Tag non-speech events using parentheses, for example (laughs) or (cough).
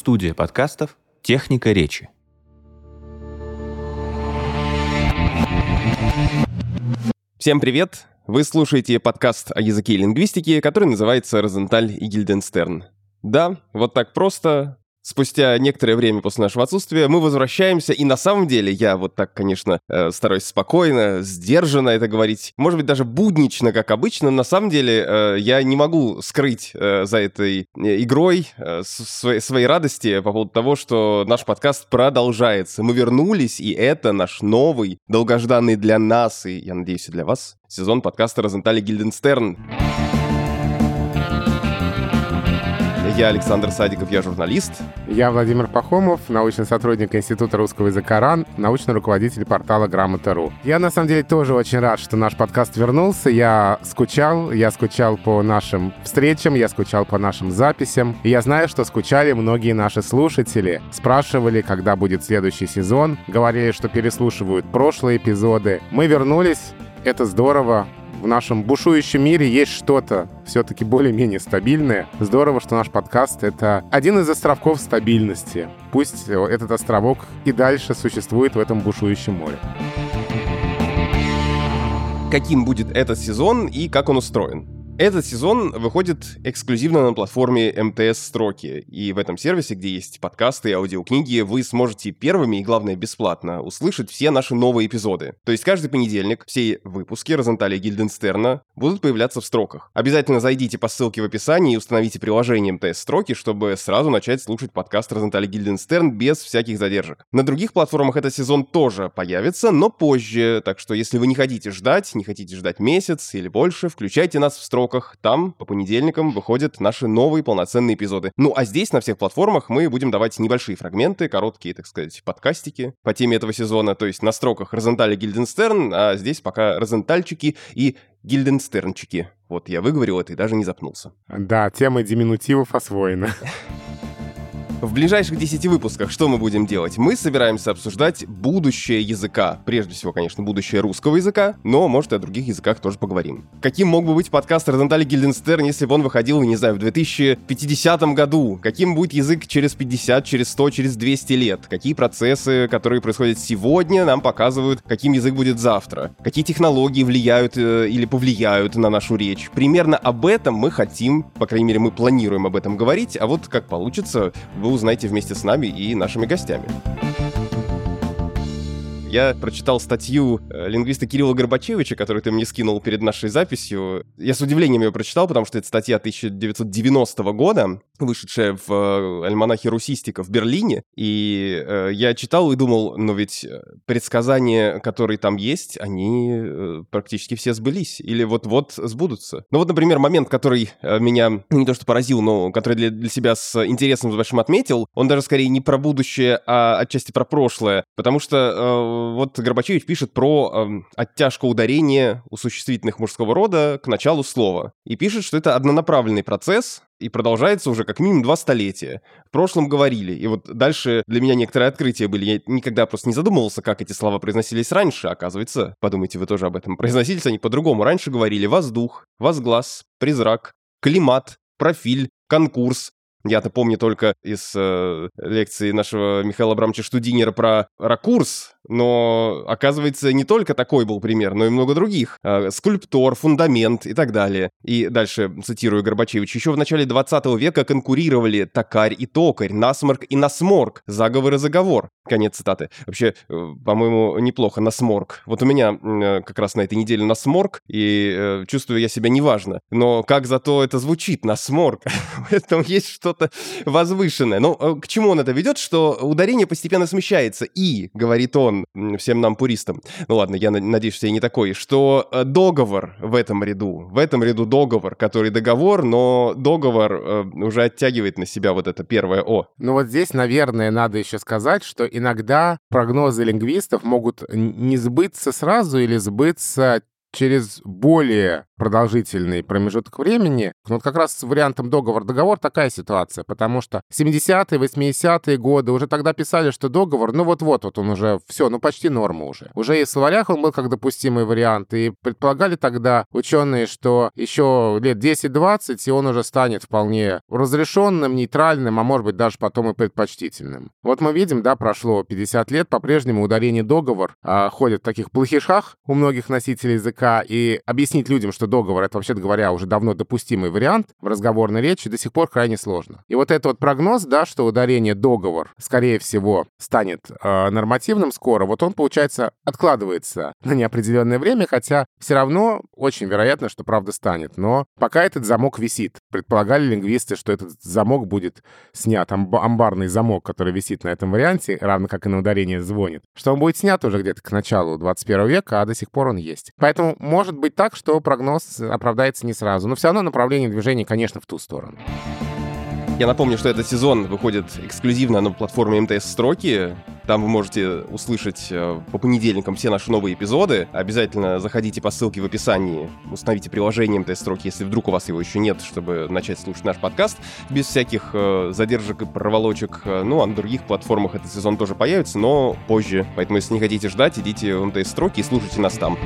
Студия подкастов «Техника речи». Всем привет! Вы слушаете подкаст о языке и лингвистике, который называется «Розенталь и Гильденстерн». Да, вот так просто, Спустя некоторое время после нашего отсутствия мы возвращаемся, и на самом деле я вот так, конечно, э, стараюсь спокойно, сдержанно это говорить, может быть, даже буднично, как обычно, но на самом деле э, я не могу скрыть э, за этой игрой своей, радости по поводу того, что наш подкаст продолжается. Мы вернулись, и это наш новый, долгожданный для нас, и, я надеюсь, и для вас, сезон подкаста «Розентали Гильденстерн». Я Александр Садиков, я журналист. Я Владимир Пахомов, научный сотрудник Института русского языка РАН, научный руководитель портала Грамота.ру. Я, на самом деле, тоже очень рад, что наш подкаст вернулся. Я скучал, я скучал по нашим встречам, я скучал по нашим записям. И я знаю, что скучали многие наши слушатели. Спрашивали, когда будет следующий сезон, говорили, что переслушивают прошлые эпизоды. Мы вернулись, это здорово в нашем бушующем мире есть что-то все-таки более-менее стабильное. Здорово, что наш подкаст — это один из островков стабильности. Пусть этот островок и дальше существует в этом бушующем море каким будет этот сезон и как он устроен. Этот сезон выходит эксклюзивно на платформе МТС Строки, и в этом сервисе, где есть подкасты и аудиокниги, вы сможете первыми и, главное, бесплатно услышать все наши новые эпизоды. То есть каждый понедельник все выпуски Розентали Гильденстерна будут появляться в строках. Обязательно зайдите по ссылке в описании и установите приложение МТС Строки, чтобы сразу начать слушать подкаст Розентали Гильденстерн без всяких задержек. На других платформах этот сезон тоже появится, но позже, так что если вы не хотите ждать, не хотите ждать месяц или больше, включайте нас в строк сроках. Там по понедельникам выходят наши новые полноценные эпизоды. Ну а здесь на всех платформах мы будем давать небольшие фрагменты, короткие, так сказать, подкастики по теме этого сезона. То есть на строках Розенталь и Гильденстерн, а здесь пока Розентальчики и Гильденстернчики. Вот я выговорил это и даже не запнулся. Да, тема диминутивов освоена. (laughs) В ближайших 10 выпусках что мы будем делать? Мы собираемся обсуждать будущее языка. Прежде всего, конечно, будущее русского языка, но, может, и о других языках тоже поговорим. Каким мог бы быть подкаст Розентали Гильденстерн, если бы он выходил, не знаю, в 2050 году? Каким будет язык через 50, через 100, через 200 лет? Какие процессы, которые происходят сегодня, нам показывают, каким язык будет завтра? Какие технологии влияют э, или повлияют на нашу речь? Примерно об этом мы хотим, по крайней мере, мы планируем об этом говорить, а вот как получится, вы узнаете вместе с нами и нашими гостями. Я прочитал статью э, лингвиста Кирилла Горбачевича, которую ты мне скинул перед нашей записью. Я с удивлением ее прочитал, потому что это статья 1990 года, вышедшая в э, альманахе Русистика в Берлине. И э, я читал и думал, но ведь э, предсказания, которые там есть, они практически все сбылись. Или вот-вот сбудутся. Ну вот, например, момент, который меня не то что поразил, но который для, для себя с интересом с большим отметил, он даже скорее не про будущее, а отчасти про прошлое. Потому что вот Горбачевич пишет про э, оттяжку ударения у существительных мужского рода к началу слова. И пишет, что это однонаправленный процесс, и продолжается уже как минимум два столетия. В прошлом говорили, и вот дальше для меня некоторые открытия были. Я никогда просто не задумывался, как эти слова произносились раньше, оказывается. Подумайте вы тоже об этом. Произносились они по-другому. Раньше говорили воздух, возглас, призрак, климат, профиль, конкурс, я-то помню только из э, лекции нашего Михаила Абрамовича Штудинера про ракурс, но, оказывается, не только такой был пример, но и много других. Э, скульптор, фундамент и так далее. И дальше, цитирую Горбачевич, еще в начале 20 века конкурировали токарь и токарь, насморк и насморк, заговор и заговор. Конец цитаты. Вообще, э, по-моему, неплохо, насморк. Вот у меня э, как раз на этой неделе насморк, и чувствую я себя неважно. Но как зато это звучит, насморк. (laughs) В этом есть что что-то возвышенное. Но э, к чему он это ведет? Что ударение постепенно смещается. И, говорит он всем нам пуристам, ну ладно, я надеюсь, что я не такой, что э, договор в этом ряду, в этом ряду договор, который договор, но договор э, уже оттягивает на себя вот это первое «о». Ну вот здесь, наверное, надо еще сказать, что иногда прогнозы лингвистов могут не сбыться сразу или сбыться через более продолжительный промежуток времени, ну, вот как раз с вариантом договор-договор такая ситуация, потому что 70-е, 80-е годы уже тогда писали, что договор, ну вот-вот, вот он уже все, ну почти норма уже. Уже и в словарях он был как допустимый вариант, и предполагали тогда ученые, что еще лет 10-20, и он уже станет вполне разрешенным, нейтральным, а может быть даже потом и предпочтительным. Вот мы видим, да, прошло 50 лет, по-прежнему ударение договор а, ходит в таких плохишах у многих носителей языка, и объяснить людям, что договор — это, вообще говоря, уже давно допустимый вариант в разговорной речи, до сих пор крайне сложно. И вот этот вот прогноз, да, что ударение «договор», скорее всего, станет э, нормативным скоро, вот он, получается, откладывается на неопределенное время, хотя все равно очень вероятно, что правда станет. Но пока этот замок висит. Предполагали лингвисты, что этот замок будет снят, амб амбарный замок, который висит на этом варианте, равно как и на ударение «звонит», что он будет снят уже где-то к началу 21 века, а до сих пор он есть. Поэтому может быть так, что прогноз оправдается не сразу. Но все равно направление движения, конечно, в ту сторону. Я напомню, что этот сезон выходит эксклюзивно на платформе МТС Строки. Там вы можете услышать э, по понедельникам все наши новые эпизоды. Обязательно заходите по ссылке в описании, установите приложение МТС Строки, если вдруг у вас его еще нет, чтобы начать слушать наш подкаст без всяких э, задержек и проволочек. Ну, а на других платформах этот сезон тоже появится, но позже. Поэтому, если не хотите ждать, идите в МТС Строки и слушайте нас там.